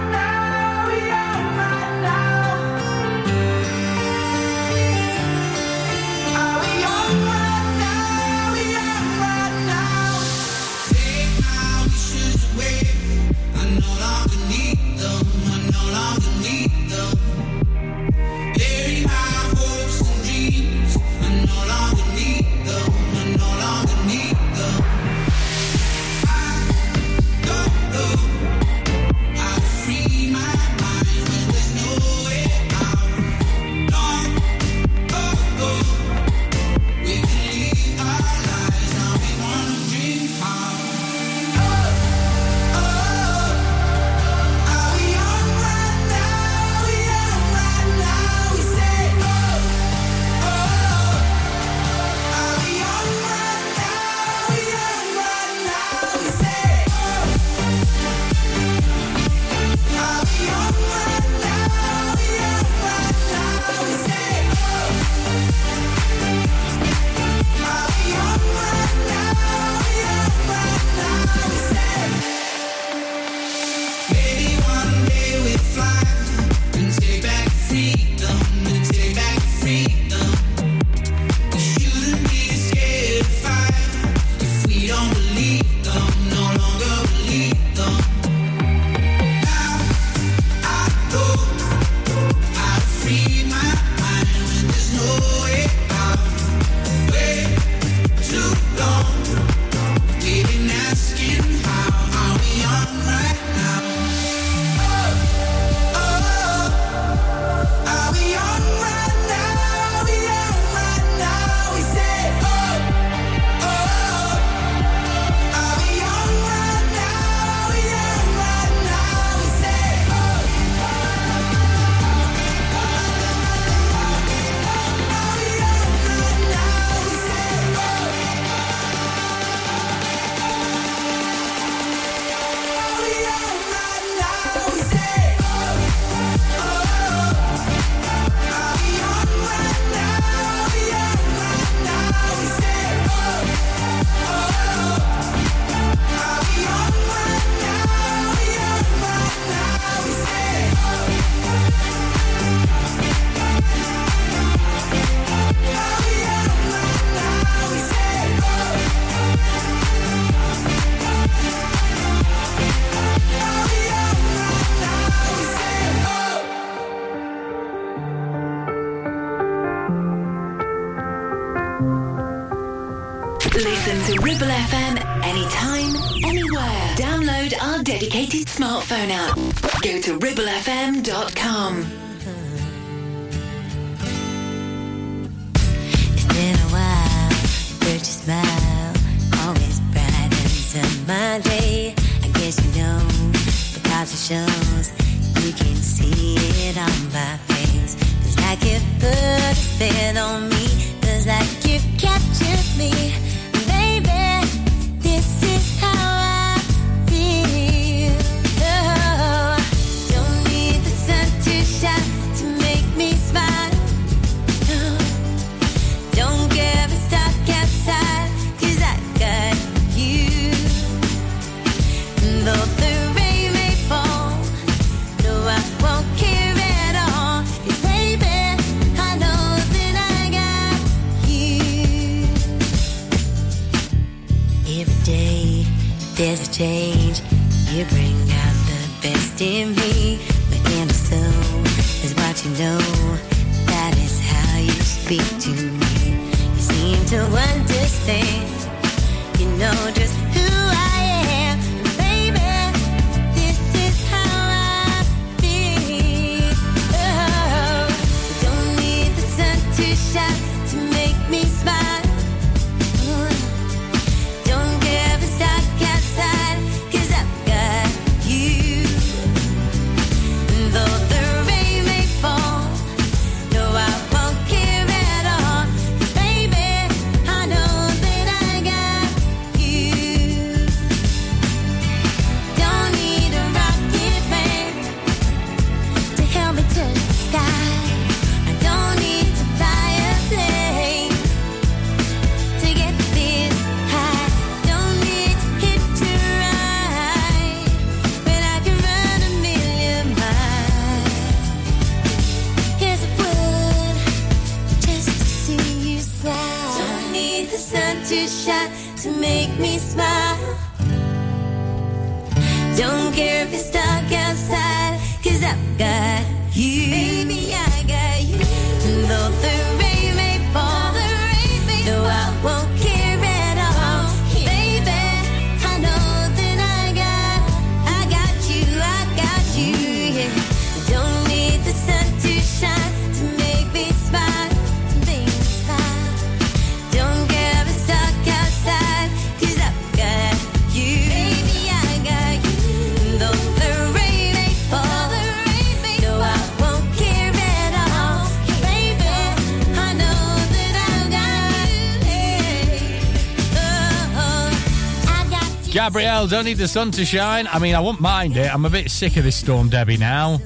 Gabrielle, don't need the sun to shine. I mean, I won't mind it. I'm a bit sick of this storm, Debi, now.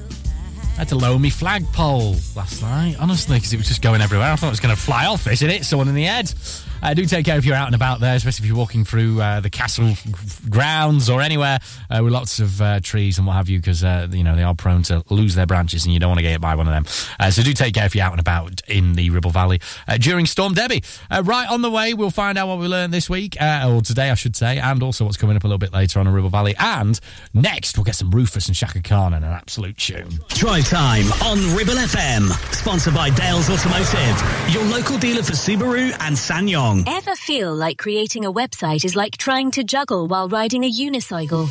I had to lower me flagpole last night, honestly, because it was just going everywhere. I thought it was going to fly off isn't it someone in the head. Uh, do take care if you're out and about there, especially if you're walking through uh, the castle grounds or anywhere uh, with lots of uh, trees and what have you, because uh, you know they are prone to lose their branches, and you don't want to get hit by one of them. Uh, so do take care if you're out and about in the Ribble Valley uh, during Storm Debi. Uh, right on the way, we'll find out what we learned this week, uh, or today, I should say, and also what's coming up a little bit later on in Ribble Valley. And next, we'll get some Rufus and Chaka Khan and an absolute tune. Drive time on Ribble FM. Sponsored by Dales Automotive, your local dealer for Subaru and SsangYong. Ever feel like creating a website is like trying to juggle while riding a unicycle?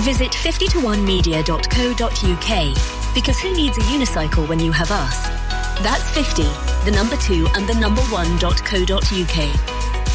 Visit 50to1media.co.uk because who needs a unicycle when you have us? That's 50, the number 2 and the number 1.co.uk.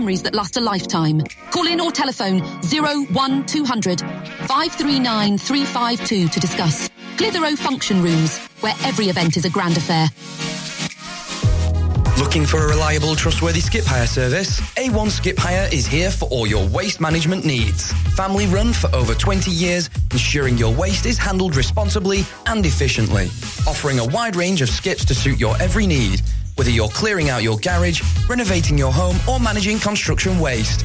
that last a lifetime. Call in or telephone 01200 539 352 to discuss. Clitheroe Function Rooms, where every event is a grand affair. Looking for a reliable, trustworthy skip hire service? A1 Skip Hire is here for all your waste management needs. Family run for over 20 years, ensuring your waste is handled responsibly and efficiently. Offering a wide range of skips to suit your every need, whether you're clearing out your garage, renovating your home, or managing construction waste.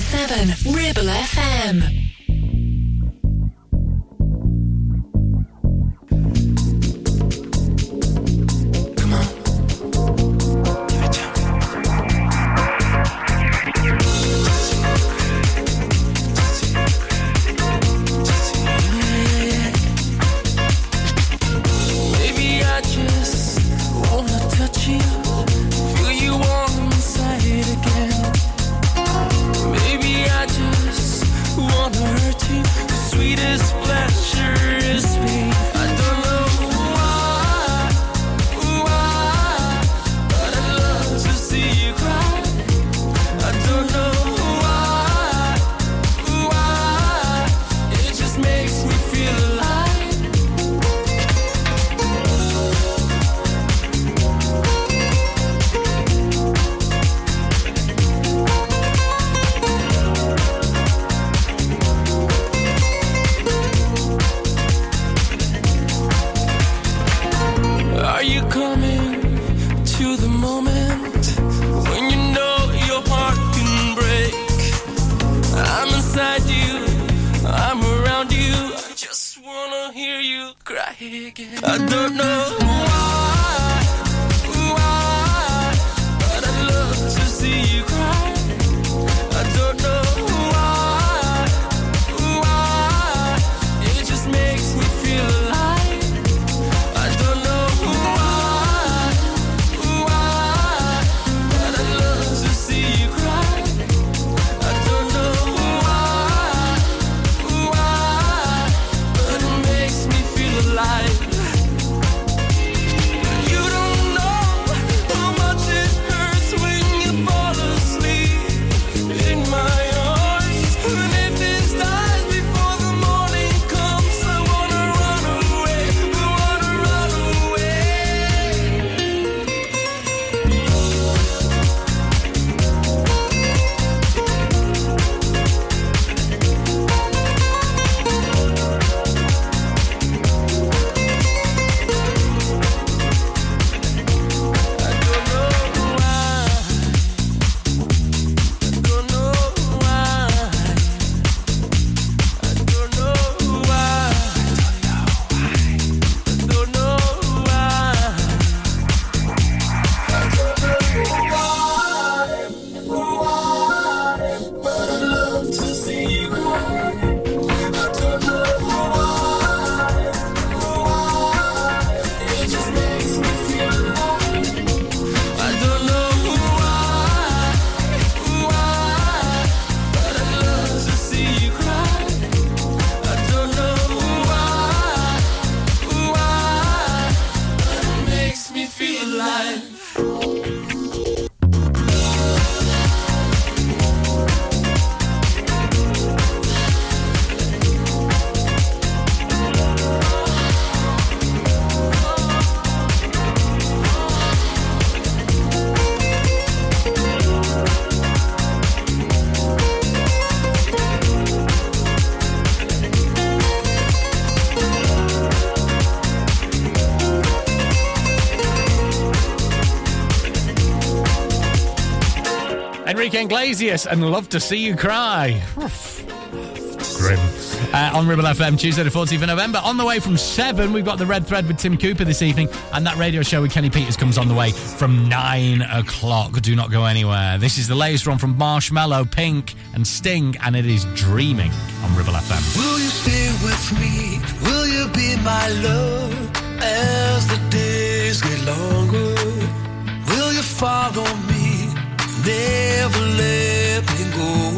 Seven. I don't know why. Iglesias and Love to See You Cry. Grim. Uh, on Ribble FM, Tuesday the 14th of November. On the way from 7, we've got the Red Thread with Tim Cooper this evening, and that radio show with Kenny Peters comes on the way from 9 o'clock. Do not go anywhere. This is the latest one from Marshmello, Pink, and Sting, and it is Dreaming on Ribble FM. Will you stay with me? Will you be my love? never let me go.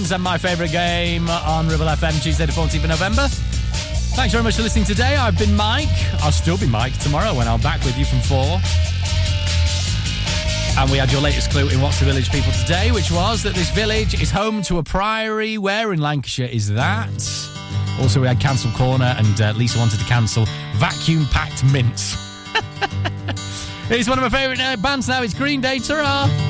Cardigans and my favourite game on Ribble FM Tuesday the 14th of November. Thanks very much for listening today. I've been Mike. I'll still be Mike tomorrow when I'm back with you from four. And we had your latest clue in What's the Village People today, which was that this village is home to a priory. Where in Lancashire is that? Also, we had Cancel Corner, and uh, Lisa wanted to cancel Vacuum Packed Mince. [LAUGHS] it's one of my favourite uh, bands now. It's Green Day. Ta